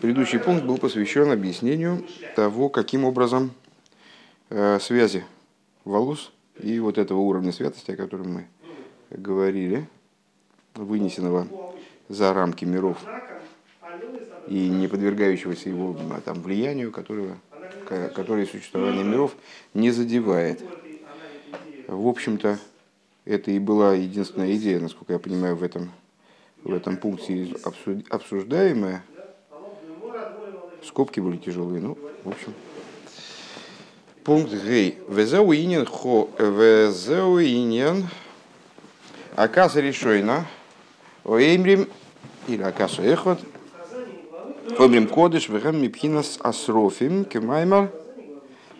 Предыдущий пункт был посвящен объяснению того, каким образом э, связи волос и вот этого уровня святости, о котором мы говорили, вынесенного за рамки миров и не подвергающегося его а, там, влиянию, которого, которое существование миров не задевает. В общем-то, это и была единственная идея, насколько я понимаю, в этом, в этом пункте обсуждаемая. Скобки были тяжелые, ну, в общем. Пункт Гей. Везеуинен хо везеуинен Акаса решойна Оэмрим или Акаса эхот Омрим кодыш вехем мипхинас асрофим кемаймар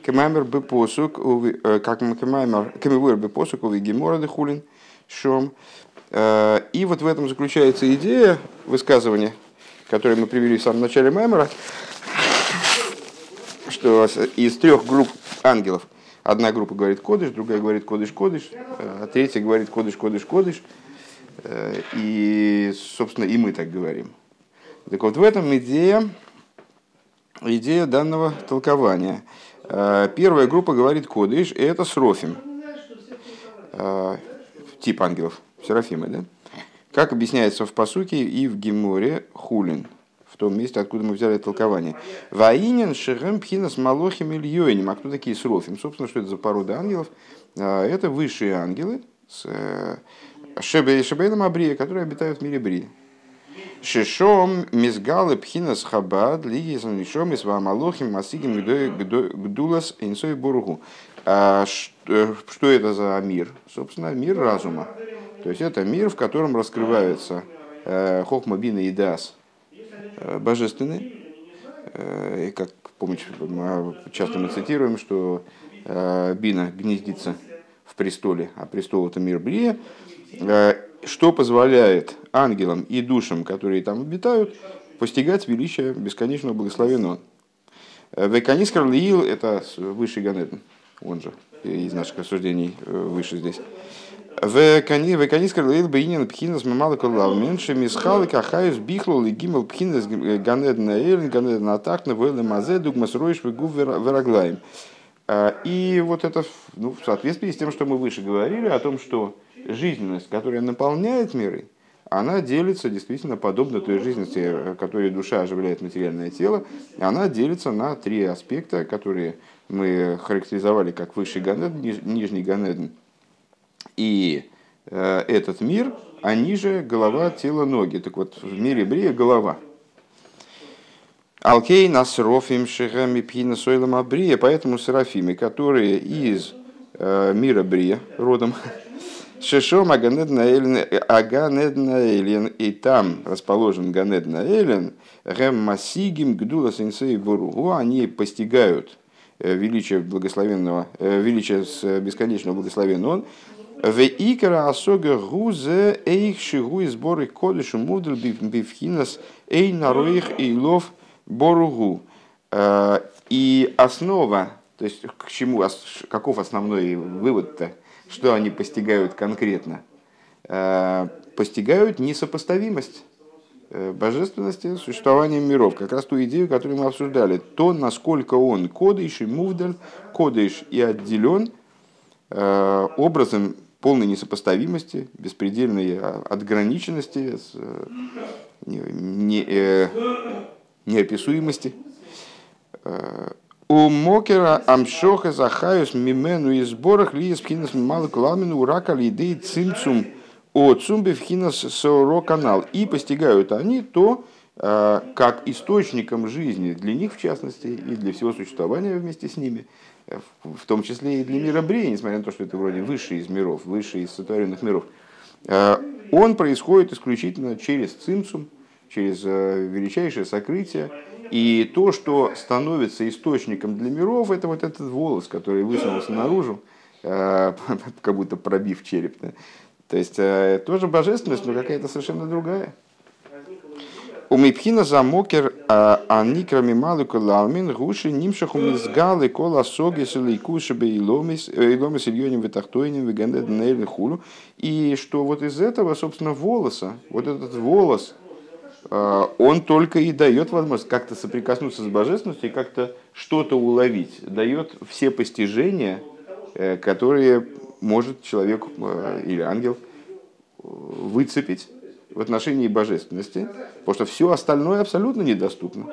кемаймар бы посук э, как кемаймар кемивуэр бы посук уви гемора хулин шом э, и вот в этом заключается идея высказывания, которое мы привели в самом начале Маймера, что из трех групп ангелов одна группа говорит кодыш, другая говорит кодыш-кодыш, а третья говорит кодыш-кодыш-кодыш. Э, и, собственно, и мы так говорим. Так вот, в этом идея, идея данного толкования. Э, первая группа говорит кодыш, и это срофим. Э, тип ангелов, серафимы, да? Как объясняется в посуке и в Геморе хулин, в том месте, откуда мы взяли толкование. Ваинин шерем пхинас малохим ильёйним. А кто такие срофим? Собственно, что это за порода ангелов? Это высшие ангелы, с Шебейном Абрия, которые обитают в мире Брия. Шишом мизгалы пхинас хабад лигис нишом из вамалохим масигим гдулас инсой бургу. А э, что это за мир? Собственно, мир разума. То есть это мир, в котором раскрываются э, хохма, бина и дас э, божественные. И как помните, часто мы цитируем, что бина гнездится в престоле, а престол это мир Брия, что позволяет ангелам и душам, которые там обитают, постигать величие бесконечного благословенного. Веканис Карлиил – это высший Ганеден, он же из наших рассуждений э, выше здесь. Веканис Карлиил Бейнин Пхинас Мамала Калав меньше Мисхалы Кахаюс Бихлол и Гимел Пхинас Ганеден Эйлен Ганеден Атакна Вэлэ Мазе Дугмас Ройш Вегу Вераглаем. Э, и вот это ну, в соответствии с тем, что мы выше говорили, о том, что жизненность, которая наполняет миры, она делится действительно подобно той жизненности, которой душа оживляет материальное тело, она делится на три аспекта, которые мы характеризовали как высший ганеден, нижний ганеден и э, этот мир, а ниже голова, тело, ноги. Так вот, в мире Брия голова. Алкей насрофим шехами пхина сойлам абрия, поэтому серафимы, которые из э, мира Брия родом, Шешом Аганеднаэлен, и там расположен Ганеднаэлен, Гэм Масигим Гдула Сенсей Буругу, они постигают э, величие благословенного, э, величие с бесконечного благословенного, в икра асога гузе эйх шигу и сборы кодышу мудр бифхинас эй нароих и лов боругу. Э, и основа, то есть к чему, каков основной вывод-то? Что они постигают конкретно? Э, постигают несопоставимость э, божественности существования миров. Как раз ту идею, которую мы обсуждали. То, насколько он кодыш и мувдаль, кодыш и отделен образом полной несопоставимости, беспредельной отграниченности, не, не, неописуемости. У Мокера Амшоха Захаюс Мимену и сборах ли из Пхинас Малык Ламину Урака Лидей Цимцум от Цумбе Пхинас Соро канал. И постигают они то, э, как источником жизни для них, в частности, и для всего существования вместе с ними, э, в том числе и для мира Брия, несмотря на то, что это вроде высший из миров, высший из сотворенных миров, э, он происходит исключительно через цимцум, через величайшее сокрытие, и то, что становится источником для миров, это вот этот волос, который высунулся наружу, э, как будто пробив череп. То есть э, тоже божественность, но какая-то совершенно другая. У Мипхина замокер а, аникрами малука ламин гуши нимшаху мизгалы кола соги селейкуши бейломис э, ильоним витахтойним вегендед хулу. И что вот из этого, собственно, волоса, вот этот волос, он только и дает возможность как-то соприкоснуться с божественностью и как-то что-то уловить. Дает все постижения, которые может человек или ангел выцепить в отношении божественности, потому что все остальное абсолютно недоступно.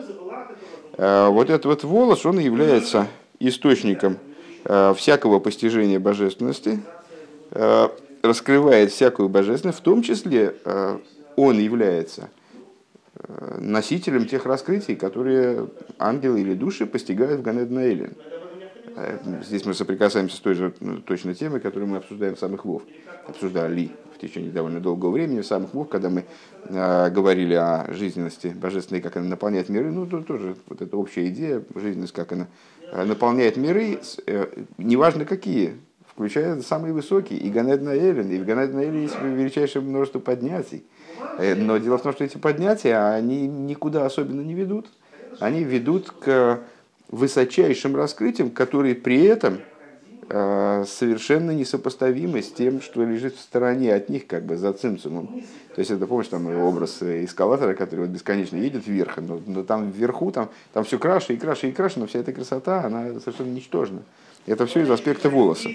Вот этот вот волос, он является источником всякого постижения божественности, раскрывает всякую божественность, в том числе он является носителем тех раскрытий, которые ангелы или души постигают в Ганеднаэлен. Здесь мы соприкасаемся с той же ну, точно темой, которую мы обсуждаем в самых Вов. Обсуждали в течение довольно долгого времени в самых Вов, когда мы э, говорили о жизненности божественной, как она наполняет миры. Ну, тут тоже вот эта общая идея, жизненность, как она наполняет миры, э, неважно какие, включая самые высокие, и Ганед Наэлен, и в Ганед Наэлен есть величайшее множество поднятий. Но дело в том, что эти поднятия, они никуда особенно не ведут. Они ведут к высочайшим раскрытиям, которые при этом э, совершенно несопоставимы с тем, что лежит в стороне от них, как бы за цимцумом. То есть это, помнишь, там образ эскалатора, который вот бесконечно едет вверх, но, но там вверху, там, там все краше и краше и краше, но вся эта красота, она совершенно ничтожна. Это все из аспекта волоса.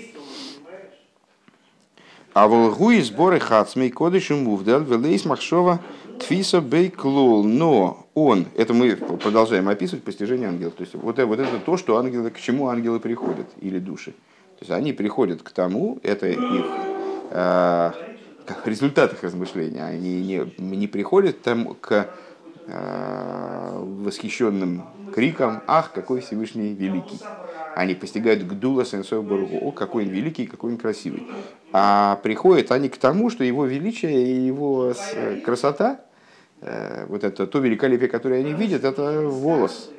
А волгуи сборы хацмей кодыш и мувдаль велейс махшова тфиса бейклол. Но он, это мы продолжаем описывать постижение ангелов. То есть вот, вот это то, что ангелы, к чему ангелы приходят, или души. То есть они приходят к тому, это их э, результат их размышления. Они не, не приходят там, к э, восхищенным крикам «Ах, какой Всевышний великий!» Они постигают Гдула Сенсов Баруху. О, какой он великий, какой он красивый. А приходят они к тому, что его величие и его красота, э, вот это то великолепие, которое они видят, это волос.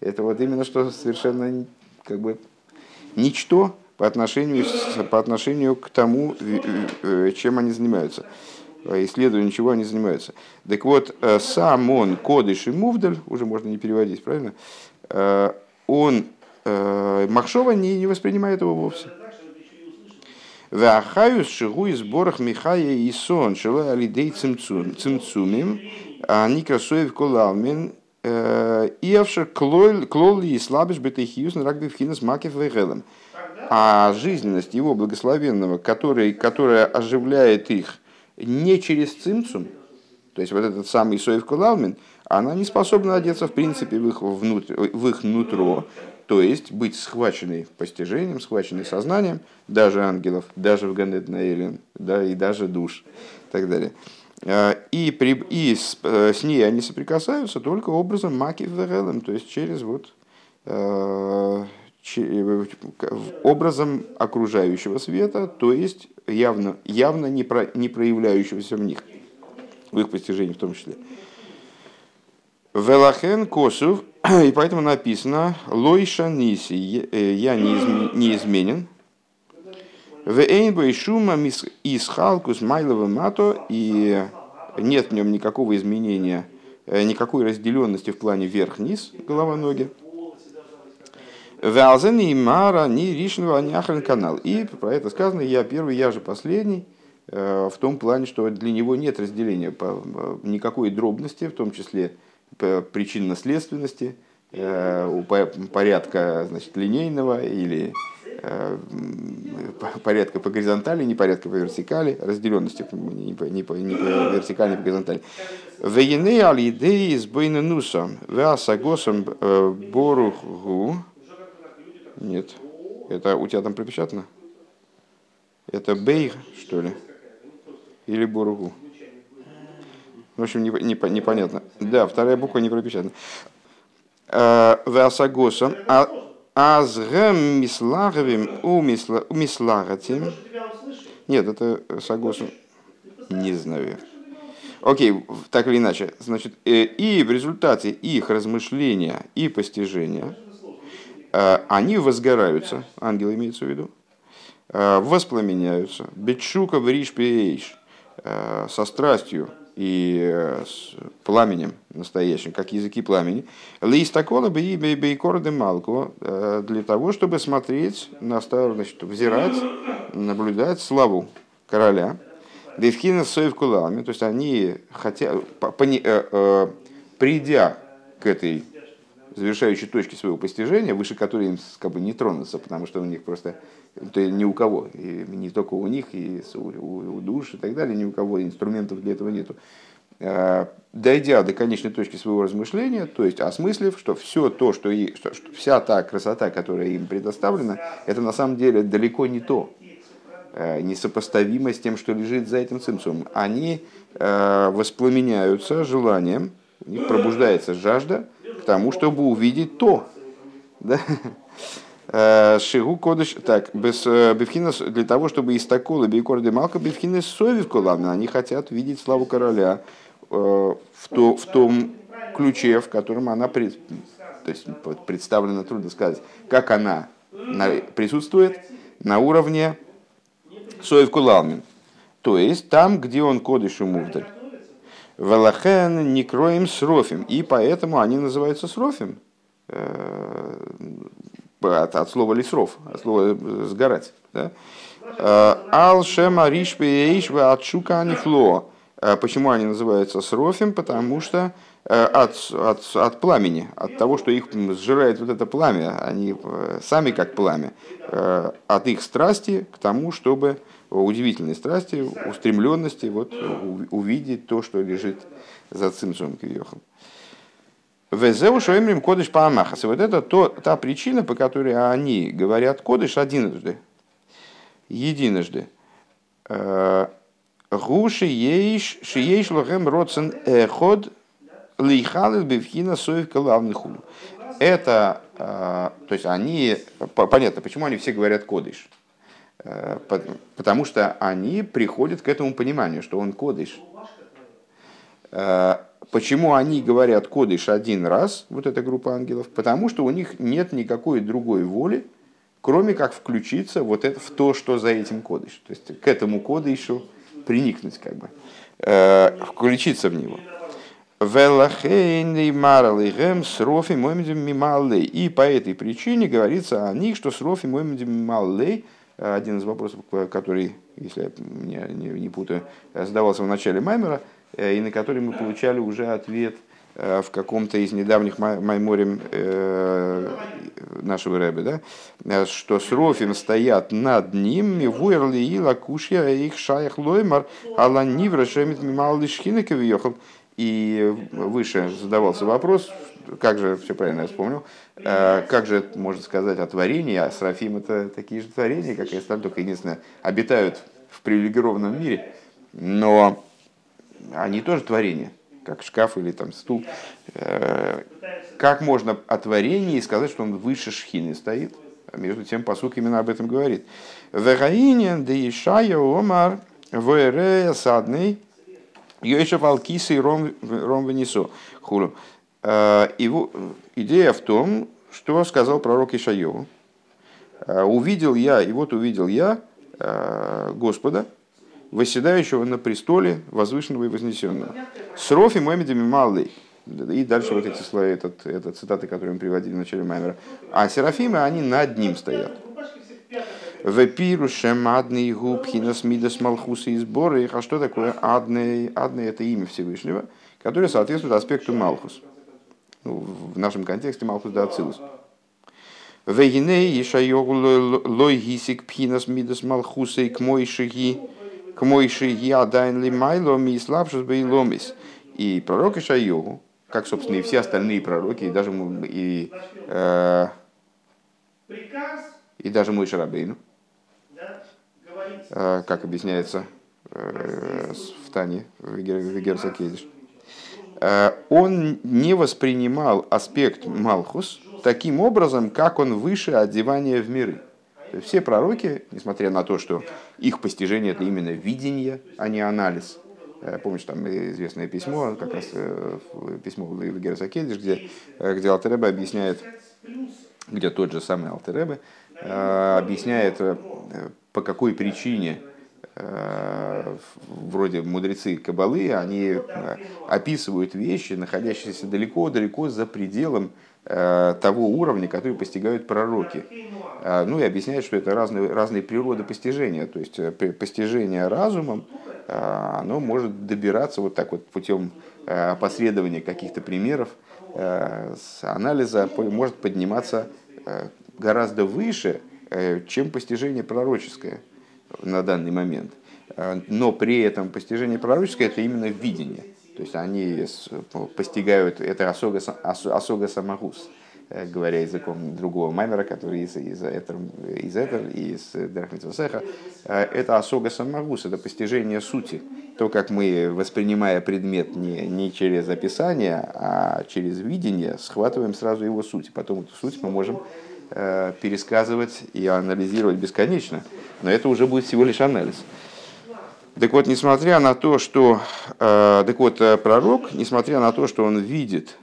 Это вот именно что совершенно как бы ничто по отношению, по отношению к тому, э, э, чем они занимаются исследованием чего они занимаются. Так вот, сам он, Кодыш и Мувдаль, уже можно не переводить, правильно? Он Э, Махшова не, не воспринимает его вовсе. Вахаюс шигу из борах Михая и сон, шила алидей цимцумим, а никрасоев колалмин, э, иавшер клоли и слабиш бетехиюс на рагби вхинас макев вегелем. А жизненность его благословенного, который, которая оживляет их не через цимцум, то есть вот этот самый Соев Кулалмин, она не способна одеться в принципе в их, внутрь, в их нутро, то есть быть схваченной постижением, схваченной сознанием, даже ангелов, даже в Ганет Наэлен, да, и даже душ и так далее. А, и, при, и с, э, с ней они соприкасаются только образом маки в то есть через вот э, образом окружающего света, то есть явно, явно не, про, не проявляющегося в них, в их постижении в том числе. Велахен Косов, и поэтому написано Лойша Ниси, э, я неизменен. Вейнбой шума из Халкус Майлова Мато, и нет в нем никакого изменения, э, никакой разделенности в плане верх-низ, голова-ноги. Вялзен и Мара ни Ришного, ни Ахрен канал. И про это сказано, я первый, я же последний, э, в том плане, что для него нет разделения, никакой дробности, в том числе причинно-следственности, э, порядка значит, линейного или э, порядка по горизонтали, не порядка по вертикали, разделенности не по, не по, не по вертикали, не по горизонтали. Вейне алидеи с бойненусом, веасагосом э, боруху. Нет, это у тебя там пропечатано? Это бейр, что ли? Или боруху? В общем, не, не, непонятно. Да, вторая буква не пропечатана. Э, Васагосом. А Азгем мислаговим у мислагатим. Нет, это сагосом. Не знаю. Окей, так или иначе. Значит, э, и в результате их размышления и постижения э, они возгораются, ангелы имеется в виду, воспламеняются, бетшука в риш со страстью и э, с пламенем настоящим, как языки пламени. Листакола бы и бейкорды малку э, для того, чтобы смотреть на значит, взирать, наблюдать славу короля. Бевхина соев кулами, то есть они хотя, пони, э, э, придя к этой завершающей точке своего постижения, выше которой им как бы не тронуться, потому что у них просто то ни у кого, и не только у них, и у, у, душ и так далее, ни у кого инструментов для этого нету. Э, дойдя до конечной точки своего размышления, то есть осмыслив, что все то, что, и, что, что вся та красота, которая им предоставлена, это на самом деле далеко не то, э, несопоставимо с тем, что лежит за этим цимсумом. Они э, воспламеняются желанием, у них пробуждается жажда тому, чтобы увидеть то. Да? Шигу кодыш, так, без бифхина для того, чтобы из такого бейкорды малка бифхина совив они хотят видеть славу короля, Э, в, то, в том ключе, в котором она пред, то есть представлена, трудно сказать, как она присутствует на уровне Соев Кулалмин. То есть там, где он кодыш и мувдаль. Велахен не кроем срофим. И поэтому они называются срофим. Э, от, от слова лисров, от слова сгорать. Да? Э, Ал шема риш от шука анифло. Э, почему они называются срофим? Потому что от, от, от пламени, от того, что их сжирает вот это пламя, они сами как пламя, от их страсти к тому, чтобы удивительной страсти, устремленности вот, увидеть то, что лежит за цимцом квьехом. Везеу шоемрим кодыш паамахас. И вот это то, та причина, по которой они говорят кодыш одиножды, единожды. Гуши ейш, шиейш лохем родсен эход лейхалил бевхина соев калавный Это, а, то есть они, понятно, почему они все говорят кодыш. Э, потому что они приходят к этому пониманию, что он кодыш. Э, почему они говорят кодыш один раз, вот эта группа ангелов? Потому что у них нет никакой другой воли, кроме как включиться вот это, в то, что за этим кодыш. То есть к этому кодышу приникнуть, как бы, э, включиться в него. И по этой причине говорится о них, что с рофи мималлей, один из вопросов, который, если я не, не путаю, задавался в начале Маймера, э, и на который мы получали уже ответ Э, в каком-то из недавних майморем э, нашего рэбе, да, э, что с Рофим стоят над ним, вуерли и лакушья их шаях лоймар, ала нивра шемит мимал И выше задавался вопрос, как же, все правильно я вспомнил, как же можно сказать о творении, а Серафим это такие же творения, как и остальные, только единственное, обитают в привилегированном мире, но они тоже творения как шкаф или там стул. Э, как можно о творении сказать, что он выше шхины стоит? А между тем посук именно об этом говорит. Вегаинен де Ишая Омар Вере Садный Йоша Валкиса и Ром Венесо. Хулу. Э, его идея в том, что сказал пророк Ишайову. «Э, увидел я, и вот увидел я Господа, восседающего на престоле возвышенного и вознесенного. С рофи мемедами малый. И дальше вот эти слова, этот, это цитаты, которые мы приводили в начале Маймера. А серафимы, они над ним стоят. Вепирушем адный губ хинас мидас малхуса и сборы. А что такое адный? Адный это имя Всевышнего, которое соответствует аспекту малхус. Ну, в нашем контексте малхус да ацилус. Вегиней ишайогу лой гисик пхинас мидас малхуса и к мой шаги к мойши я дайн ли майло ми слабшус бы ломис. И пророк Ишайогу, как, собственно, и все остальные пророки, и даже, и, э, и даже мой Шарабейну, э, как объясняется э, в Тане, в Герсакедиш, э, он не воспринимал аспект Малхус таким образом, как он выше одевания в миры. Все пророки, несмотря на то, что их постижение это именно видение, а не анализ. Э, помнишь, там известное письмо, как раз э, письмо Герасакедиш, где, э, где Алтереба объясняет, где тот же самый Алтереба объясняет, по какой причине вроде мудрецы Кабалы, они описывают вещи, находящиеся далеко-далеко за пределом того уровня, который постигают пророки. Ну и объясняет, что это разные, разные природы постижения. То есть э, постижение разумом оно может добираться вот так вот путем опосредования каких-то примеров, с анализа может подниматься гораздо выше, чем постижение пророческое на данный момент. Но при этом постижение пророческое это именно видение. То есть они постигают это осога, осога самогус. Э, говоря языком другого маймера, который из, из, этого, из этого, из Драхмитвасеха, э, это осога самогус, это постижение сути. То, как мы, воспринимая предмет не, не через описание, а через видение, схватываем сразу его суть. Потом эту суть мы можем э, пересказывать и анализировать бесконечно. Но это уже будет всего лишь анализ. Так вот, несмотря на то, что э, так вот, пророк, несмотря на то, что он видит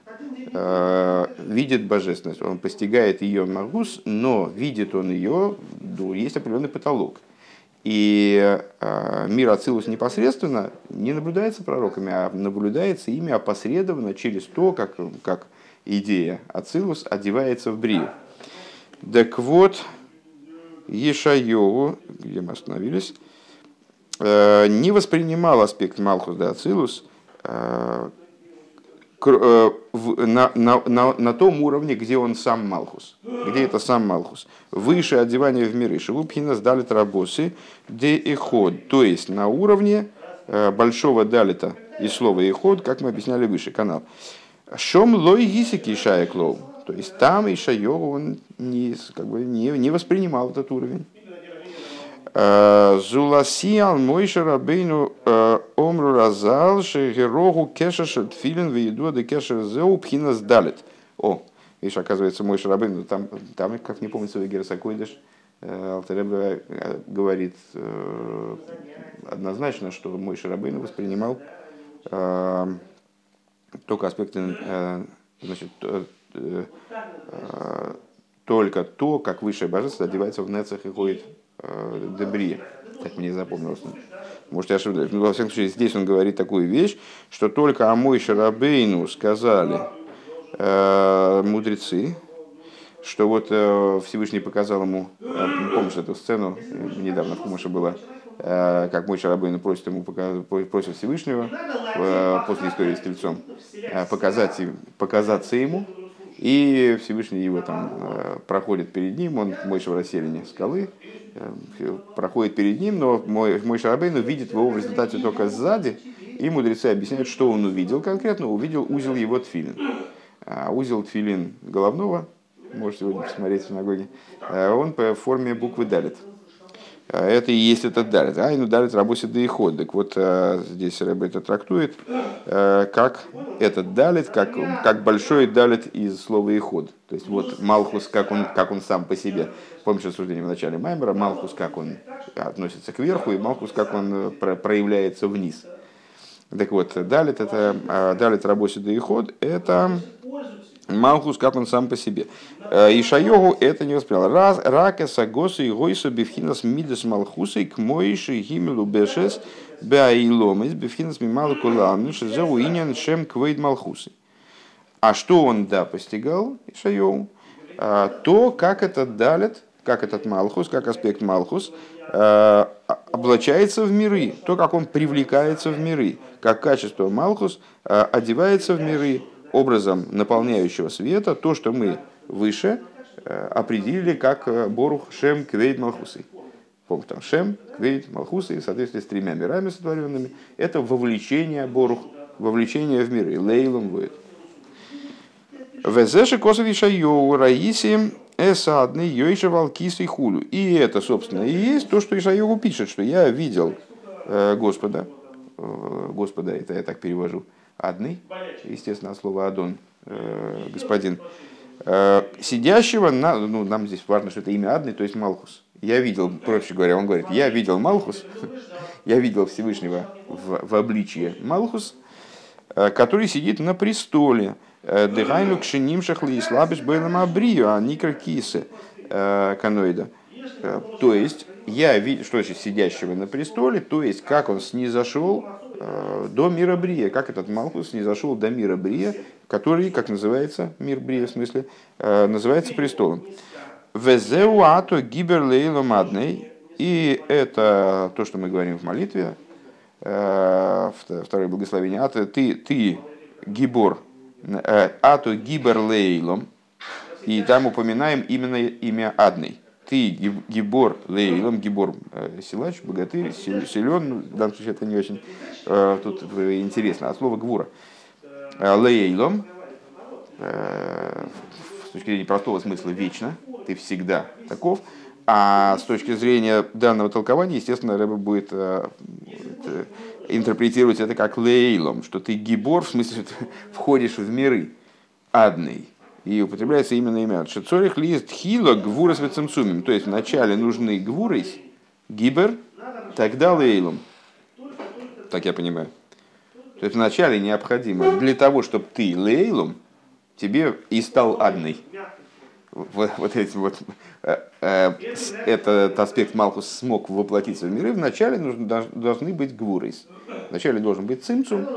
Э, видит божественность, он постигает ее магус, но видит он ее, ну, есть определенный потолок. И э, мир Ацилус непосредственно не наблюдается пророками, а наблюдается ими опосредованно через то, как, как идея Ацилус одевается в Брию. Так вот, Ешайову, где мы остановились, э, не воспринимал аспект Малхус да Ацилус Э, на, на, на, на том уровне, где он сам Малхус, где это сам Малхус. Выше одевания в миры. Шелупхина сдали трабосы, де и. То есть на уровне э, большого далита и слова и как мы объясняли выше, канал. Шом лой гисики шаяклоу. То есть там и Шайогу он не, как бы не, не воспринимал этот уровень. Э, Зуласиал Мойша Рабейну э, Омру Разал Шегерогу Кеша Шетфилин Вейду де Кеша Зеу Пхина Сдалит. О, видишь, оказывается, Мойша Рабейну, там, там как не помню, свой Герасакойдыш, э, Алтаребе говорит однозначно, что мой Шарабейн воспринимал только аспекты, значит, только то, как высшее божество одевается в нецах и ходит Э, Дебри. Так мне запомнилось. Может, я ошибаюсь. Но, во всяком случае, здесь он говорит такую вещь, что только о мой Шарабейну сказали э, мудрецы, что вот э, Всевышний показал ему, э, помнишь эту сцену, недавно в Кумаше было, э, как мой Шарабейну просит ему просит Всевышнего э, после истории с Тельцом э, показать, показаться ему, и Всевышний его там э, проходит перед ним, он мойша в расселине скалы, э, проходит перед ним, но мой, мой Шарабейн видит его в результате только сзади, и мудрецы объясняют, что он увидел конкретно, увидел узел его тфилин. А узел тфилин головного, можете сегодня посмотреть в синагоге, э, он по форме буквы далит. А это и есть этот далит. А, ну далит рабоси да и ход. Так вот, а, здесь Рэб это трактует, а, как этот далит, как, как большой далит из слова и ход. То есть вот Малхус, как он, как он сам по себе. Помнишь рассуждение в начале Маймера, Малхус, как он относится к верху, и Малхус, как он э, проявляется вниз. Так вот, далит это далит рабоси да и ход, это Малхус, как сам по себе. Э, и Шайогу это не воспринял. Раз, рака, сагоса и гойса бифхинас мидас малхуса и к моиши гимелу бешес беаиломис бифхинас мималу кулам шезеу иньян шем квейд малхусы. А что он, да, постигал, Шайогу? А, то, как этот далит, как этот Малхус, как аспект Малхус, э, облачается в миры, то, как он привлекается в миры, как качество Малхус э, одевается в миры, образом наполняющего света то, что мы выше э, определили как э, Борух Шем Квейд Малхусы. Помните, там Шем, Квейд, Малхусы, в соответствии с тремя мирами сотворенными, это вовлечение Борух, вовлечение в миры, Лейлом будет. Везеши косовиша йоу раиси эсадный йойша валкис и хулю. И это, собственно, и есть то, что Ишайогу пишет, что я видел э, Господа, Господа, это я так перевожу, адный, естественно, слово адон, э, господин, э, сидящего, на, ну, нам здесь важно, что это имя адный, то есть Малхус. Я видел, проще говоря, он говорит, я видел Малхус, я видел Всевышнего в, в обличии Малхус, э, который сидит на престоле. Дыхайну кшеним шахли и слабиш бэлам абрию, а никракисы каноида. То есть, я видел, что значит сидящего на престоле, то есть, как он снизошел до мира Брия, как этот Малхус не зашел до мира Брия, который, как называется, мир Брия в смысле, э, называется престолом. Везеуато гиберлейломадный, и это то, что мы говорим в молитве, второе благословение, а ты, ты гибор, а то гибер лейлом, и там упоминаем именно имя Адной. Ты гибор лейлом, гибор силач, богатырь, силен, в данном случае это не очень тут интересно, от слова гвура. Лейлом, с точки зрения простого смысла, вечно, ты всегда таков. А с точки зрения данного толкования, естественно, Рэба будет э, интерпретировать это как лейлом, что ты гибор, в смысле, что ты входишь в миры адный. И употребляется именно имя. Шецорих лист хило гвурас вецемцумим. То есть вначале нужны гвурис, гибер, тогда лейлом. Так я понимаю. То есть вначале необходимо для того, чтобы ты лейлом, тебе и стал адный вот, вот этим вот э, э, этот аспект Малхус смог воплотиться в миры, вначале нужно, должны быть гвурейс. Вначале должен быть цимцум.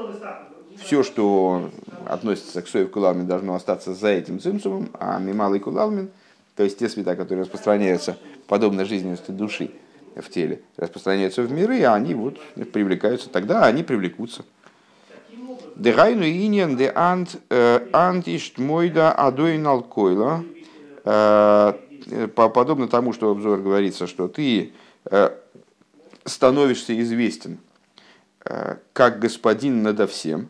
Все, что относится к соев кулалмин, должно остаться за этим цимцумом, а мималый кулалмин, то есть те света, которые распространяются подобно жизненности души в теле, распространяются в миры, а они вот привлекаются, тогда они привлекутся. Дегайну иньян де ант э, антишт мойда адойнал койла Э, подобно тому, что обзор говорится, что ты э, становишься известен как господин надо всем.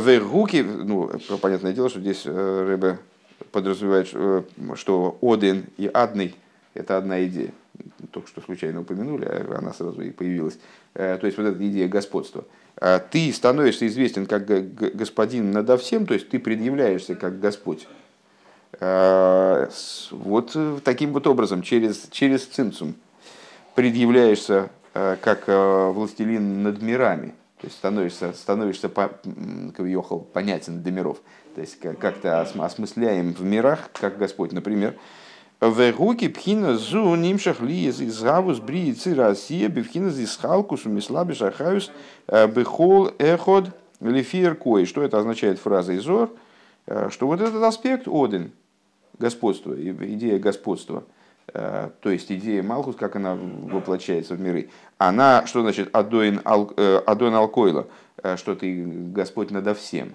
В руки, ну, понятное дело, что здесь Рэбе подразумевает, что Один и Адный – это одна идея. Только что случайно упомянули, а она сразу и появилась. То есть вот эта идея господства. Ты становишься известен как господин надо всем, то есть ты предъявляешься как Господь Э, вот э, таким вот образом, через, через цинцум, предъявляешься э, как властелин над мирами, то есть становишься, становишься ехал, понятен до миров, то есть как-то осмысляем в мирах, как Господь, например, в руки пхина зу нимшах ли из изгавус бриицы Россия бифхина зис халкус умислаби шахаюс бихол эход лифир кой. Что это означает фраза Изор? Что вот этот аспект Один, господство, идея господства, э, то есть идея Малхус, как она воплощается в миры, она, что значит Адоин, ал, э, Адоин Алкойла, э, что ты Господь надо всем.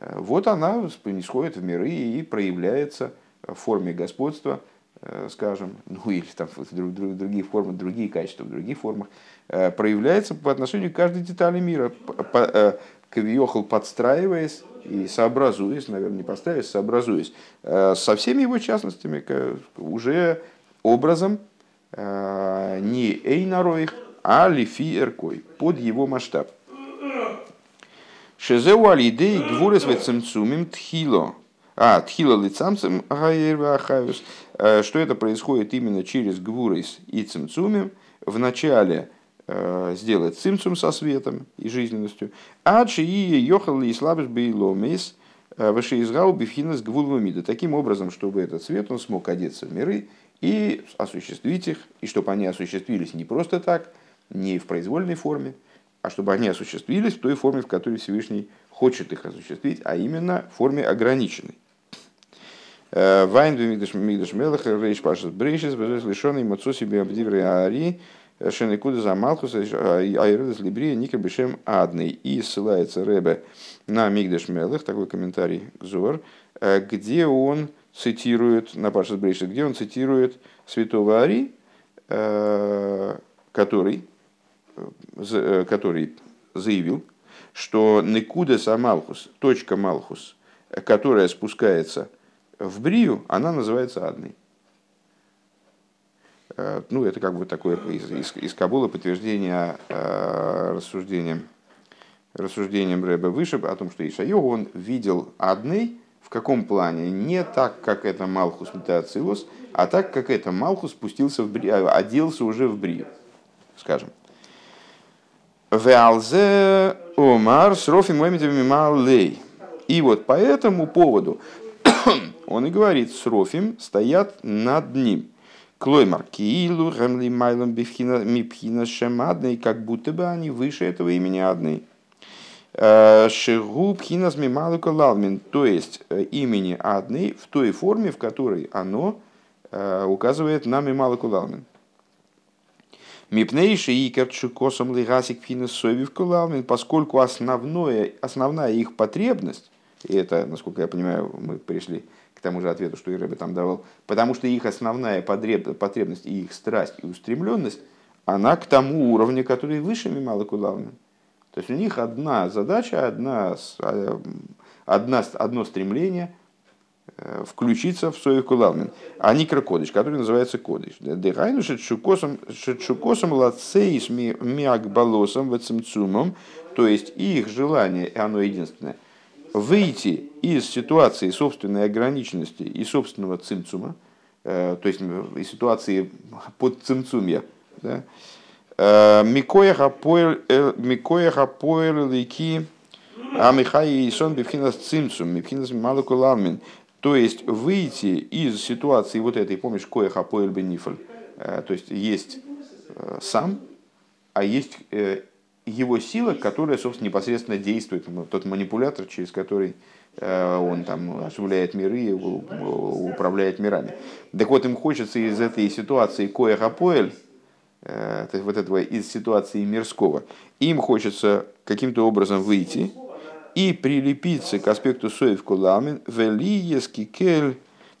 Вот она происходит в миры и проявляется в форме господства, скажем, ну или там в других формах, другие качества, в других формах, проявляется по отношению к каждой детали мира, Кавиохал подстраиваясь и сообразуясь, наверное, не поставив, сообразуясь э, со всеми его частностями, уже образом э, не Эйнароих, а Лифи Эркой, под его масштаб. Шезеу алидей гвурес вецемцумим тхило. А, тхило лицамцем ахаюс. Э, что это происходит именно через гвурес и цимцумим. В начале Э, сделать цимцум со светом и жизненностью. А и йохал и слабыш бейломейс э, вышеизгау бифхинас гвулвамида. Таким образом, чтобы этот свет он смог одеться в миры и осуществить их, и чтобы они осуществились не просто так, не в произвольной форме, а чтобы они осуществились в той форме, в которой Всевышний хочет их осуществить, а именно в форме ограниченной. Э, Вайн Мигдаш Мелах, Рейш Пашас Брейшис, лишенный Мацоси Биабдивры Ари, Шенекуда за Малхус, Айредес Либрия, Ника Бешем Адный. И ссылается Ребе на Мигдеш Мелых, такой комментарий Гзор, э, где он цитирует, на Пашас Брейши, где он цитирует святого Ари, э, который, э, который заявил, что Некуда Самалхус, точка Малхус, которая спускается в Брию, она называется Адной. Э, ну, это как бы такое из, из, из Кабула подтверждение э, рассуждением, рассуждением Рэба выше о том, что Ишайо он видел одной в каком плане? Не так, как это Малхус Метациус, а так, как это Малхус спустился в бри, а, оделся уже в Брию, скажем. Веалзе Омар Срофи Мой И вот по этому поводу он и говорит, Срофим стоят над ним. Клоймар Киилу, Гемли Майлом Мипхина Шемадный, как будто бы они выше этого имени Адной. Э, Шигу Пхинас Мималука Лалмин, то есть э, имени Адной в той форме, в которой оно э, указывает на Мималуку Лалмин. Мипнейши и керчукосом лигасик финесови в поскольку основное, основная их потребность, и это, насколько я понимаю, мы пришли к тому же ответу, что и там давал, потому что их основная потребность и их страсть и устремленность, она к тому уровню, который выше Мимала Кулавна. То есть у них одна задача, одна, а, одна, одно стремление э, включиться в Соев Кулавмен, а не Кракодыш, который называется Кодыш. Дыхайну шетшукосом лацейс миакбалосом вецемцумом, то есть их желание, и оно единственное, выйти из ситуации собственной ограниченности и собственного цимцума, э, то есть из ситуации под цимцумья, да, Микоях апоэл лики а Михай и сон бифхинас цимцум, бифхинас малакуламин. То есть выйти из ситуации вот этой, помнишь, коях апоэл бенифаль. То есть есть сам, а есть его сила, которая, собственно, непосредственно действует, тот манипулятор, через который он там осуществляет миры управляет мирами. Так вот, им хочется из этой ситуации коях апоэль Э, то есть вот этого из ситуации мирского, им хочется каким-то образом выйти и прилепиться к аспекту соев куламин, велиески кель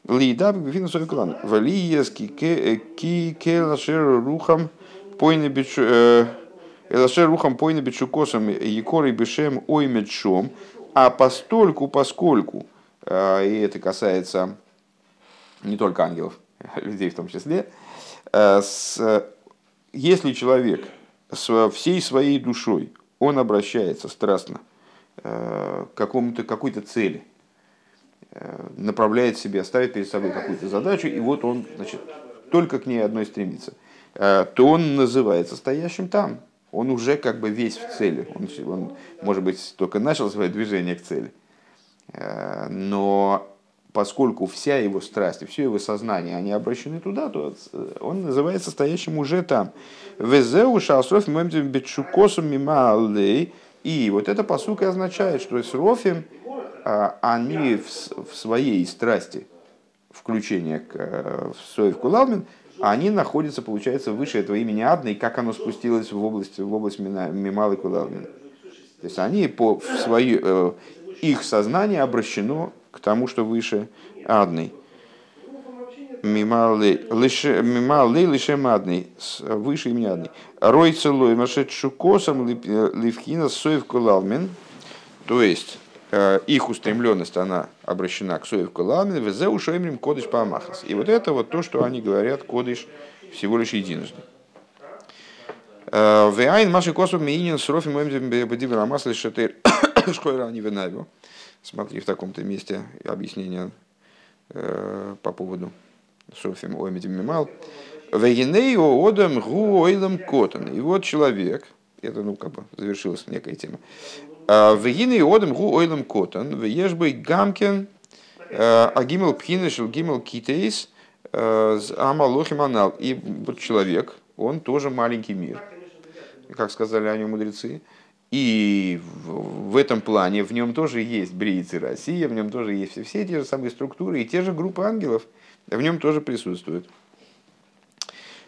лидаб гвин соев куламин, велиески кель ашер рухам пойны бичу э, Элашер рухам пойны бичукосом якорой бешем оймедшом, а постольку, поскольку, э, и это касается не только ангелов, людей в том числе, с если человек с всей своей душой, он обращается страстно э, к какому-то, какой-то цели, э, направляет себе, ставит перед собой какую-то задачу, и вот он значит, только к ней одной стремится, э, то он называется стоящим там. Он уже как бы весь в цели. Он, он может быть, только начал свое движение к цели. Но поскольку вся его страсть все его сознание, они обращены туда, то он называется стоящим уже там. Везеу шалсроф бетшукосум мималей. И вот это посука означает, что с Рофим а, они в своей страсти включения к э, Соев Кулалмин, они находятся, получается, выше этого имени Адны, и как оно спустилось в область, в область Мималы Кулалмин. То есть они по в свою, э, их сознание обращено к тому, что выше адный. Мималы лише мадный, выше имени адный. Рой целой машет шукосом ливхина соев кулалмен. То есть э, их устремленность, она обращена к соев кулалмен, везе ушоймрим кодыш памахас. И вот это вот то, что они говорят, кодыш всего лишь единожды. Э, Вейн маши косу миинин срофи моим бедивер амас лишетер шкойра не винавио. Смотри в таком-то месте объяснение э, по поводу Софим Омидим Мимал. Вегинею одам гу ойлам котан. И вот человек, это ну как бы завершилась некая тема. «А Вегинею одам гу ойлам котан. Веешбы гамкен э, агимел пхинешел гимел китейс э, амалохим анал. И вот человек, он тоже маленький мир. Как сказали они мудрецы. И в этом плане в нем тоже есть Бриицы Россия, в нем тоже есть все, все те же самые структуры и те же группы ангелов в нем тоже присутствуют.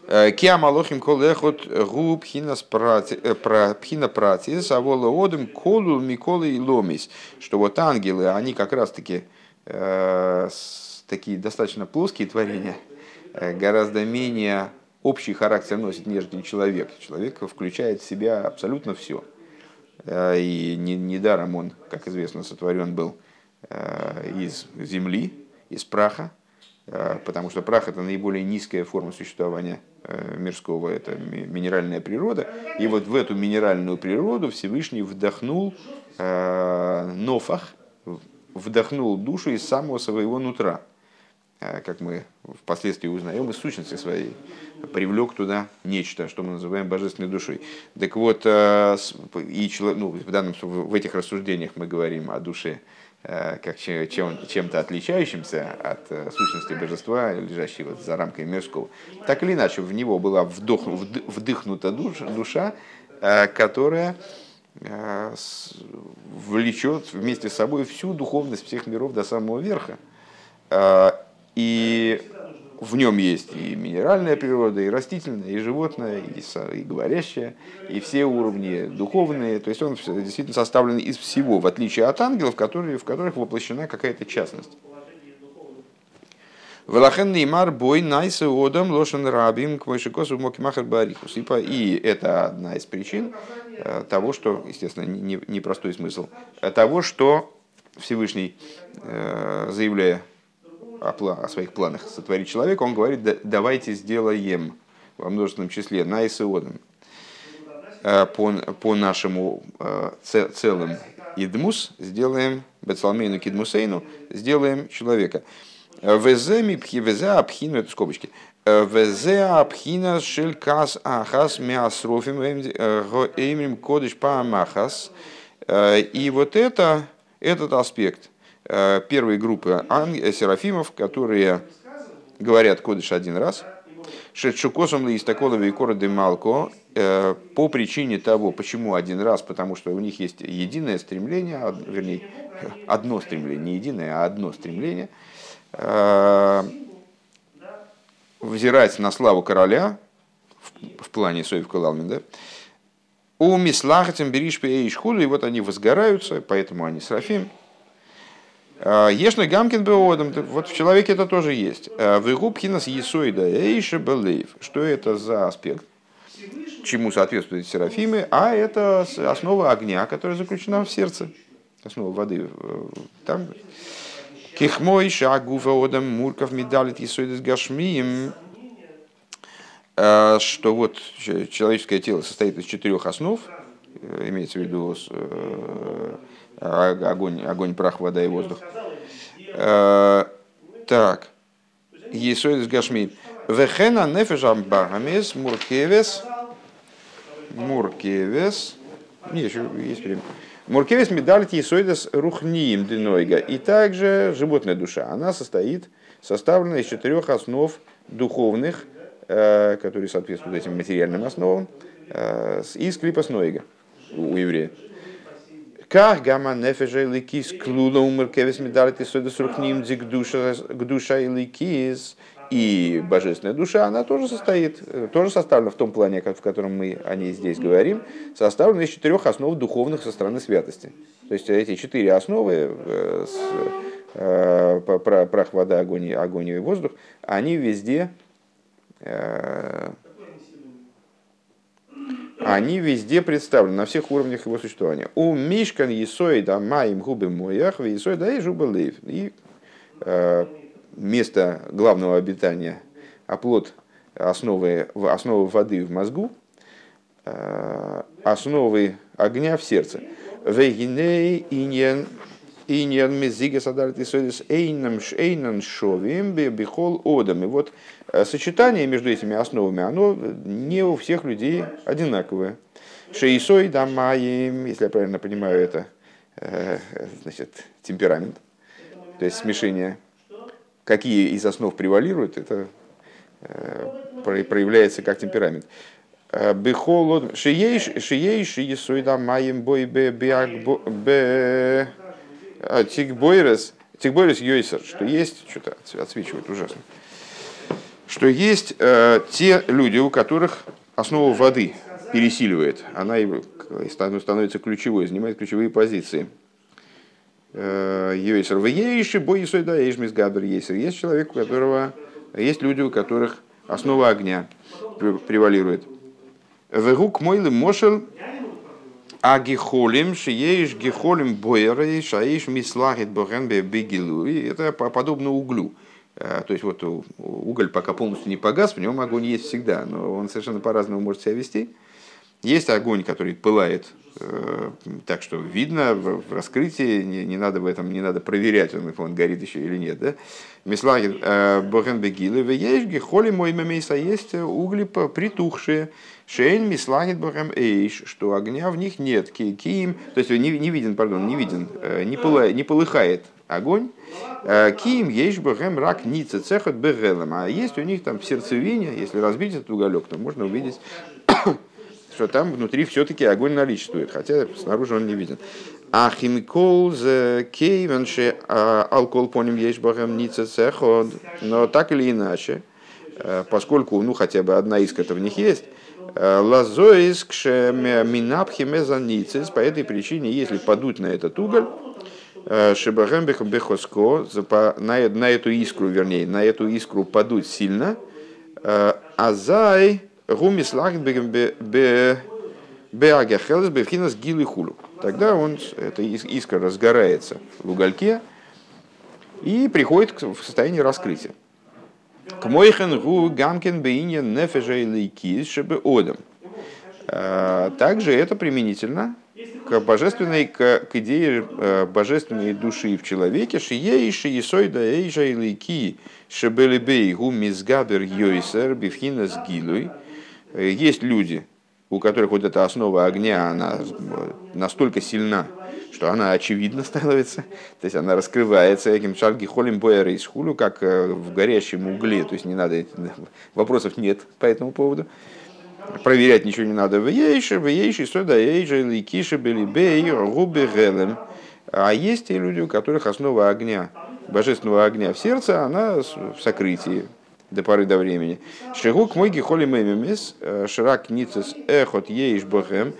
Э, Киа малохим колехот губ пхина пратис, а одем колу миколы и ломис. Что вот ангелы, они как раз таки э, такие достаточно плоские творения, э, гораздо менее общий характер носит, нежели человек. Человек включает в себя абсолютно все – Э, и недаром он, как известно, сотворен был э, из земли, из праха, э, потому что прах это наиболее низкая форма существования мирского, это минеральная природа. И вот в эту минеральную природу Всевышний вдохнул нофах, вдохнул душу из самого своего нутра, как мы впоследствии узнаем из сущности своей привлек туда нечто, что мы называем божественной душой. Так вот, э, и человек, ну, в, данном, в этих рассуждениях мы говорим о душе э, как чем, чем-то отличающимся от э, сущности божества, лежащей вот за рамкой мирского. Так или иначе, в него была вдох, вдыхнута душа, душа которая влечет вместе с собой всю духовность всех миров до самого верха. И в нем есть и минеральная природа, и растительная, и животная, и, и говорящая, и все уровни духовные. То есть он действительно составлен из всего, в отличие от ангелов, которые, в которых воплощена какая-то частность. Велахен неймар бой найса одам лошен рабим к мойшикосу мокимахар барихус. И это одна из причин э, того, что, естественно, непростой не смысл, э, того, что Всевышний, э, заявляя о, о своих планах сотворить человека, он говорит, давайте сделаем во множественном числе найса одам по, по нашему целым идмус, сделаем Бецалмейну Кидмусейну, сделаем человека. Везе мипхи, везе апхину, это скобочки. Везе апхина шелькас ахас миасрофим эймрим кодыш паамахас. И вот это, этот аспект первой группы серафимов, которые говорят кодыш один раз, Шетшукосом листаколове и короды малко по причине того, почему один раз, потому что у них есть единое стремление, вернее, одно стремление, не единое, а одно стремление – Э, взирать на славу короля, в плане Соев Калалмин, у Мислахатим Беришпе и Ишхуду, и вот они возгораются, поэтому они срафим. Э, Ешна Гамкин Беодом, вот в человеке это тоже есть. Э, Вегубхинас Есоида Эйша Белейв. Что это за аспект? Чему соответствуют серафимы? А это основа огня, которая заключена в сердце. Основа воды. Там Кихмой шагуфа одам мурков медалит исойдес гашмием, э, что вот человеческое тело состоит из четырех основ, э, имеется в виду э, огонь, огонь, прах, вода и воздух. Так, Есойдес Гашми. Вехена нефешам багамес муркевес. Муркевес. Не, еще есть время. Муркевис медалит есойдес рухниим динойга. И также животная душа. Она состоит, составлена из четырех основ духовных, э, которые соответствуют этим материальным основам, э, из клипа снойга у еврея. Как гамма нефежа и ликис клула умер кевис медалит есойдес рухниим гдуша и ликис. И божественная душа, она тоже состоит, э, тоже составлена в том плане, в котором мы о ней здесь говорим, составлена из четырех основ духовных со стороны святости. То есть эти четыре основы, э, э, прах, вода, огонь, огонь и воздух, они везде они везде представлены, на всех уровнях его существования. У Мишкан Есоида Маим Губы Моях, Есоида и Жубалеев. И место главного обитания, оплот основы, основы воды в мозгу, э, основы огня в сердце. Вегиней иньян иньян мезига садарит исодис эйнам шейнан шовим бихол одам. И вот э, сочетание между этими основами, оно не у всех людей одинаковое. Шейсой дамаем, если я правильно понимаю это, э, значит, темперамент, то есть смешение какие из основ превалируют, это э, проявляется как темперамент. Э, Бехолод шиейш есуида маем бой бе бе а, тикбойрес тикбойрес йойсер, что есть, что-то отсвечивает ужасно, что есть э, те люди, у которых основа воды пересиливает, она становится ключевой, занимает ключевые позиции. Йойсер в Ейши, бой да Эйшмис Габер Ейсер. Есть человек, у которого есть люди, у которых основа огня превалирует. Вегук мойлы мошел а гихолим, шиеиш гихолим бойеры, шаиш мислагит боген бегилури. Это подобно углю. Э, то есть вот уголь пока полностью не погас, в нем огонь есть всегда, но он совершенно по-разному может себя вести. Есть огонь, который пылает Э, так что видно в раскрытии, не, не надо в этом, не надо проверять, он, он горит еще или нет. Да? Мислагин э, Бохен Бегилы, в Ешге, холи мой мемейса, есть угли притухшие. Шейн мислагит Бохем Эйш, что огня в них нет. Киим, то есть не, не виден, пардон, не виден, э, не, пыла, не полыхает огонь. Киим есть Бохем рак ница цехот бегелем. А есть у них там в сердцевине, если разбить этот уголек, то можно увидеть что там внутри все-таки огонь наличествует, хотя снаружи он не виден. А химикол за кейвенше алкоголь по ним есть богам ница цеход. Но так или иначе, поскольку ну хотя бы одна искра в них есть, лазоис минапхи мезаницис, по этой причине, если подуть на этот уголь, Шибахэм бехоско, на, эту искру, вернее, на эту искру подуть сильно, азай гумис беагахелес бевхинас гилы хулу. Тогда он, эта искра разгорается в угольке и приходит в состояние раскрытия. К мойхен гу гамкин бейня нефежа или чтобы одам. Также это применительно к божественной, к, к идее э, божественной души в человеке, шиейши есойда эйжа илики шебелебей гу мизгабер йойсер бифхина сгилуй. Э, есть люди, у которых вот эта основа огня, она настолько сильна, что она очевидно становится, то есть она раскрывается, каким шарги холим из хулю, как э, в горящем угле, то есть не надо, вопросов нет по этому поводу проверять ничего не надо. В ейше, в ейше, сюда ейже, ликише, белибей, губы гелем. А есть те люди, у которых основа огня, божественного огня в сердце, она в сокрытии до поры до времени. Шигук мой гихоли мемемис, э, ширак ницес эхот ейш бохем.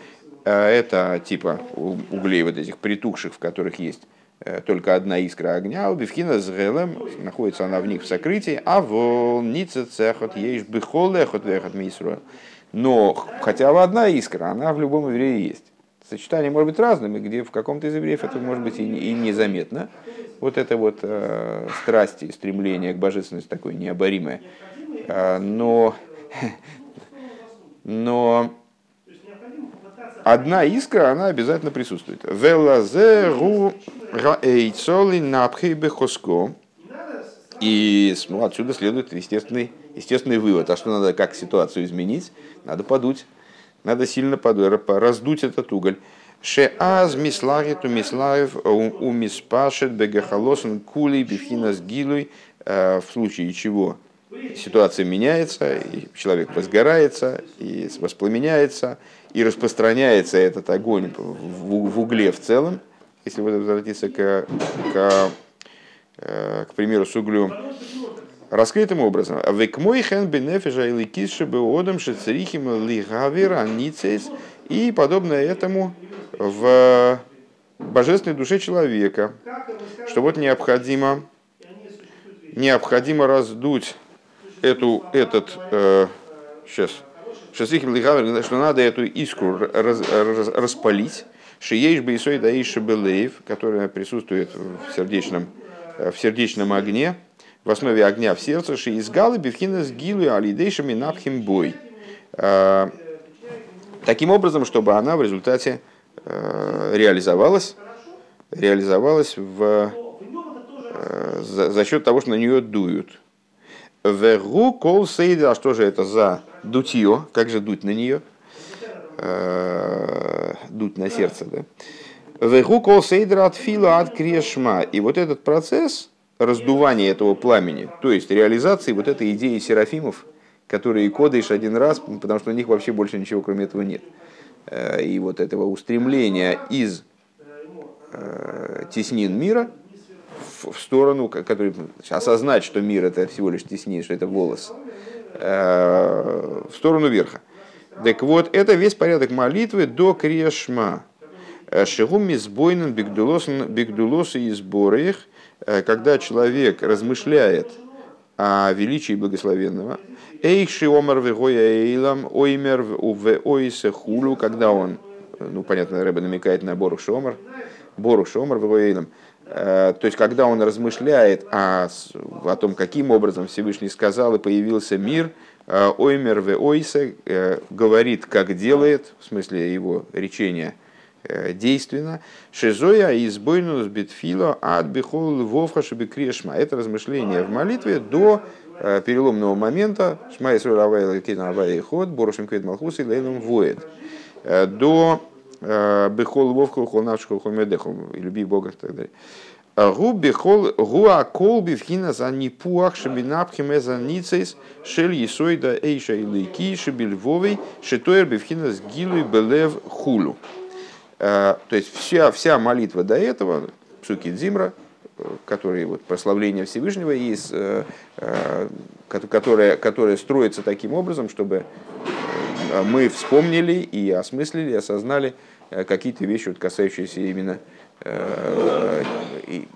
Э, это типа углей вот этих притухших, в которых есть э, только одна искра огня, у Бифхина с Гелем, находится она в них в сокрытии, а вол ницец эхот ейш бихол эхот вехот мисруэл. Но хотя бы одна искра, она в любом еврее есть. Сочетание может быть разным, и где в каком-то из евреев это может быть и, и незаметно. Вот это вот э, страсти, стремление к божественности такое необоримое. Э, но, но одна искра, она обязательно присутствует. Велазеру раэйцоли напхейбехоско. И ну, отсюда следует естественный естественный вывод. А что надо, как ситуацию изменить? Надо подуть. Надо сильно подуть, раздуть этот уголь. Шеаз мисларит у мислаев у миспашет бегахалосен кулей бифхинас гилуй. Э, в случае чего ситуация меняется, и человек возгорается, и воспламеняется, и распространяется этот огонь в, в угле в целом, если возвратиться к, к, э, к примеру с углем, раскрытым образом. Век мой хен бенефежа или киши одам шицерихим лигавера ницейс и подобное этому в божественной душе человека, что вот необходимо, необходимо раздуть эту, этот, э, сейчас, что надо эту искру раз, раз, распалить, шиеиш бейсой даиш белеев, которая присутствует в сердечном, в сердечном огне, в основе огня в сердце, ши из галы бифхина с гилу алидейшами напхим бой. А, таким образом, чтобы она в результате а, реализовалась, реализовалась в, а, за, за счет того, что на нее дуют. Вегу кол сейда, а что же это за дутье? Как же дуть на нее? Дуть на сердце, да? Вегу кол от фила от крешма. И вот этот процесс, раздувания этого пламени, то есть реализации вот этой идеи серафимов, которые кодыш один раз, потому что у них вообще больше ничего кроме этого нет. Э, и вот этого устремления из э, теснин мира в сторону, который осознать, что мир это всего лишь теснин, что это волос, э, в сторону верха. Так вот, это весь порядок молитвы до Крешма. Шигум избойнен бигдулосы и сборы их – Э, когда человек размышляет о величии благословенного, Эйши омар вегоя эйлам, оймер в ойсе хулу, когда он, ну понятно, Рэбе намекает на Борух Шомар, Борух Шомар вегоя эйлам, э, то есть, когда он размышляет о, о том, каким образом Всевышний сказал и появился мир, э, Оймер в Ойсе говорит, как делает, в смысле его речения – Э, действенно. Шизоя избойнус битфила от бихол вовха шабикрешма. Это размышление в молитве до э, переломного момента Шмай Равайла Кина Авай Ход, Борошим Квет Малхус и Лейлом Воет. Э, до бихол вовха холнавших холмедехом и люби Бога и так далее. Губи хол гуа колби вхина за нипуах шабинапхим эза ницейс шель есойда эйша и лейки шабильвовой шитоер бивхина с гилой белев хулу. то есть вся, вся молитва до этого, псуки Дзимра, которые вот прославление Всевышнего, есть, которое, которое строится таким образом, чтобы мы вспомнили и осмыслили, осознали какие-то вещи, вот, касающиеся именно и,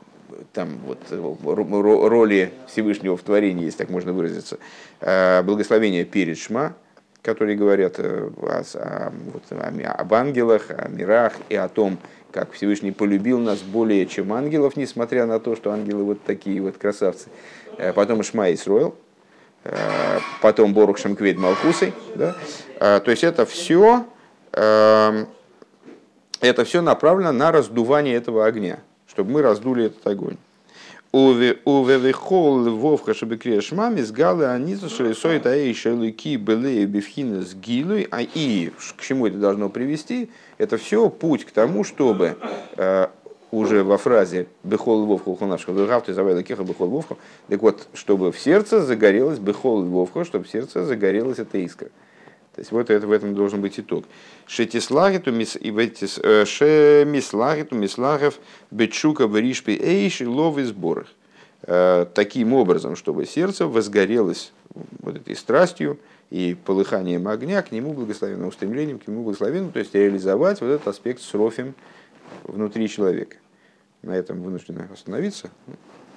там вот роли Всевышнего в творении, если так можно выразиться, благословение перед Шма, которые говорят о, о, вот, об ангелах, о мирах и о том, как Всевышний полюбил нас более, чем ангелов, несмотря на то, что ангелы вот такие вот красавцы. Э, потом Шма Исроил, э, потом Борух Шамквейд Малхусой. Да? Э, то есть это все, это все направлено на раздувание этого огня, чтобы мы раздули этот огонь. Увевихол вовха шабекрия шмами с галы анизу шелесой таэй шелуки белые бифхина с гилой, а и к чему это должно привести, это все путь к тому, чтобы э, уже во фразе «бехол вовху хунашка гавты завайла кеха бехол вовху», так вот, чтобы в сердце загорелось бехол вовху, чтобы в сердце загорелась эта искра. То есть вот это, в этом должен быть итог. Шетислагиту э, шемислагиту мислагев бечука беришпи эйши ловы сборах. Э, таким образом, чтобы сердце возгорелось вот этой страстью и полыханием огня к нему благословенным, устремлением к нему благословенному, то есть реализовать вот этот аспект с рофем внутри человека. На этом вынуждены остановиться.